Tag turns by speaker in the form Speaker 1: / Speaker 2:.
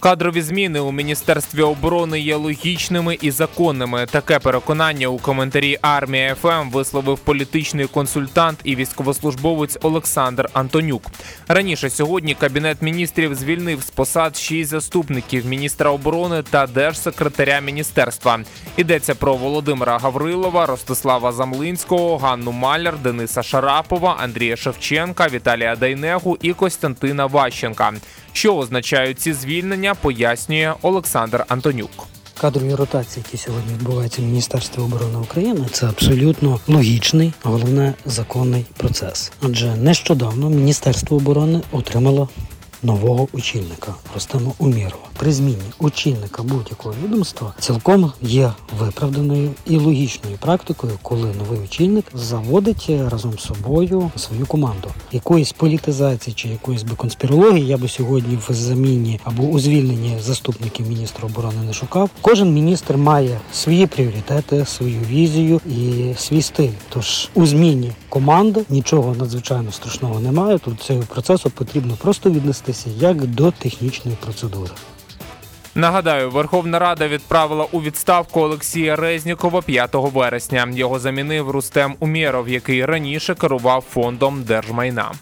Speaker 1: Кадрові зміни у міністерстві оборони є логічними і законними. Таке переконання у коментарі Армія FM висловив політичний консультант і військовослужбовець Олександр Антонюк. Раніше сьогодні кабінет міністрів звільнив з посад шість заступників міністра оборони та держсекретаря міністерства. Йдеться про Володимира Гаврилова, Ростислава Замлинського, Ганну Маляр, Дениса Шарапова, Андрія Шевченка, Віталія Дайнегу і Костянтина Ващенка. Що означають ці звільнення, пояснює Олександр Антонюк.
Speaker 2: Кадрові ротації, які сьогодні відбуваються в Міністерстві оборони України, це абсолютно логічний, головне законний процес. Адже нещодавно Міністерство оборони отримало нового очільника Ростема Умірова. При зміні очільника будь-якого відомства цілком є виправданою і логічною практикою, коли новий очільник заводить разом з собою свою команду. Якоїсь політизації чи якоїсь би конспірології я би сьогодні в заміні або у звільненні заступників міністра оборони не шукав. Кожен міністр має свої пріоритети, свою візію і свій стиль. Тож у зміні команди нічого надзвичайно страшного немає. Тут цього процесу потрібно просто віднестися як до технічної процедури.
Speaker 1: Нагадаю, Верховна Рада відправила у відставку Олексія Резнікова 5 вересня. Його замінив Рустем Умєров, який раніше керував фондом держмайна.